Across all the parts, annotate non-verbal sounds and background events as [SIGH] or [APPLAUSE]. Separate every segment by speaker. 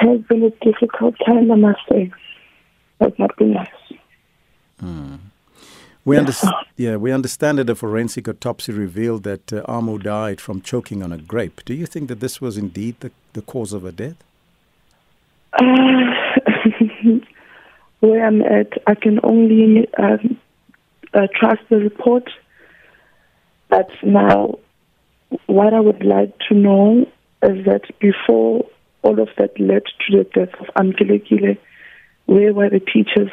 Speaker 1: has been a difficult time, I must say. It's not been nice.
Speaker 2: We understand. Yeah, we understand that a forensic autopsy revealed that uh, Amo died from choking on a grape. Do you think that this was indeed the, the cause of her death?
Speaker 1: Uh, [LAUGHS] where I'm at, I can only um, uh, trust the report. But now, what I would like to know is that before all of that led to the death of Amkilekile, where were the teachers?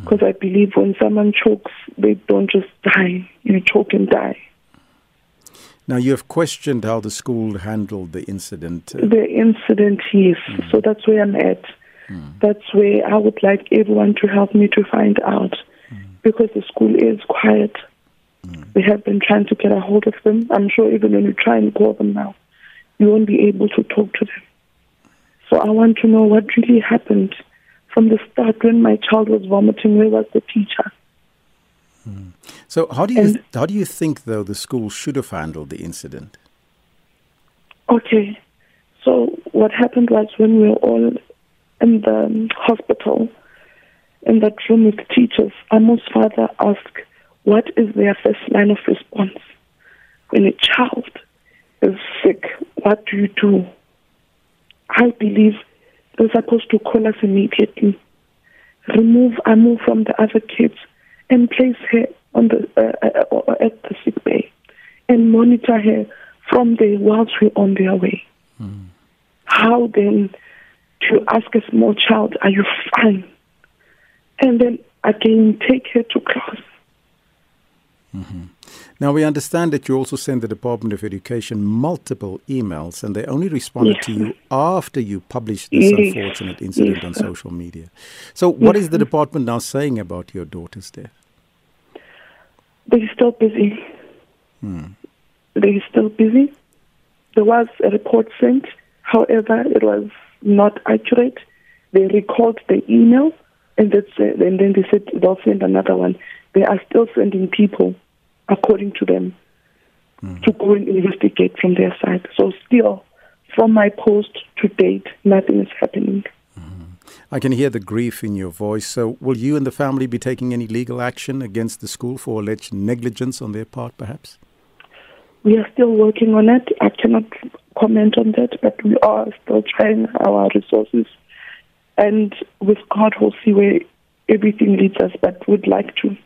Speaker 1: Because I believe when someone chokes, they don't just die. You choke and die.
Speaker 2: Now, you have questioned how the school handled the incident.
Speaker 1: The incident, yes. Mm. So that's where I'm at. Mm. That's where I would like everyone to help me to find out. Mm. Because the school is quiet. We have been trying to get a hold of them. I'm sure even when you try and call them now, you won't be able to talk to them. So I want to know what really happened from the start when my child was vomiting. Where was the teacher? Hmm.
Speaker 2: so, how do you
Speaker 1: And-
Speaker 2: how do you think though the school should have handled the incident?
Speaker 1: Okay. So what happened was when we were all in the hospital, in that room with teachers, Amo's father asked, what is their first line of response? When a child what do you do? I believe they're supposed to call us immediately, remove Amu from the other kids, and place her on the uh, uh, uh, at the sick bay, and monitor her from there whilst we're on their way. How then to ask a small child, "Are you fine?" And then again take her to class.
Speaker 2: Now, we understand that you also sent the Department of Education multiple emails, and they only responded
Speaker 1: Yes.
Speaker 2: to you after you published this
Speaker 1: Yes.
Speaker 2: unfortunate incident
Speaker 1: Yes.
Speaker 2: on social media. So, what is the department now saying about your daughter's death?
Speaker 1: They're still busy. They're still busy. There was a report sent, however, it was not accurate. They recalled the email, and, that's, uh, and then they said they'll send another one. They are still sending people, according to them, to go and investigate from their side. So, still, from my post to date, nothing is happening.
Speaker 2: I can hear the grief in your voice. So, will you and the family be taking any legal action against the school for alleged negligence on their part, perhaps?
Speaker 1: We are still working on it. I cannot comment on that, but we are still trying our resources. And with God, we'll see where everything leads us, but we'd like to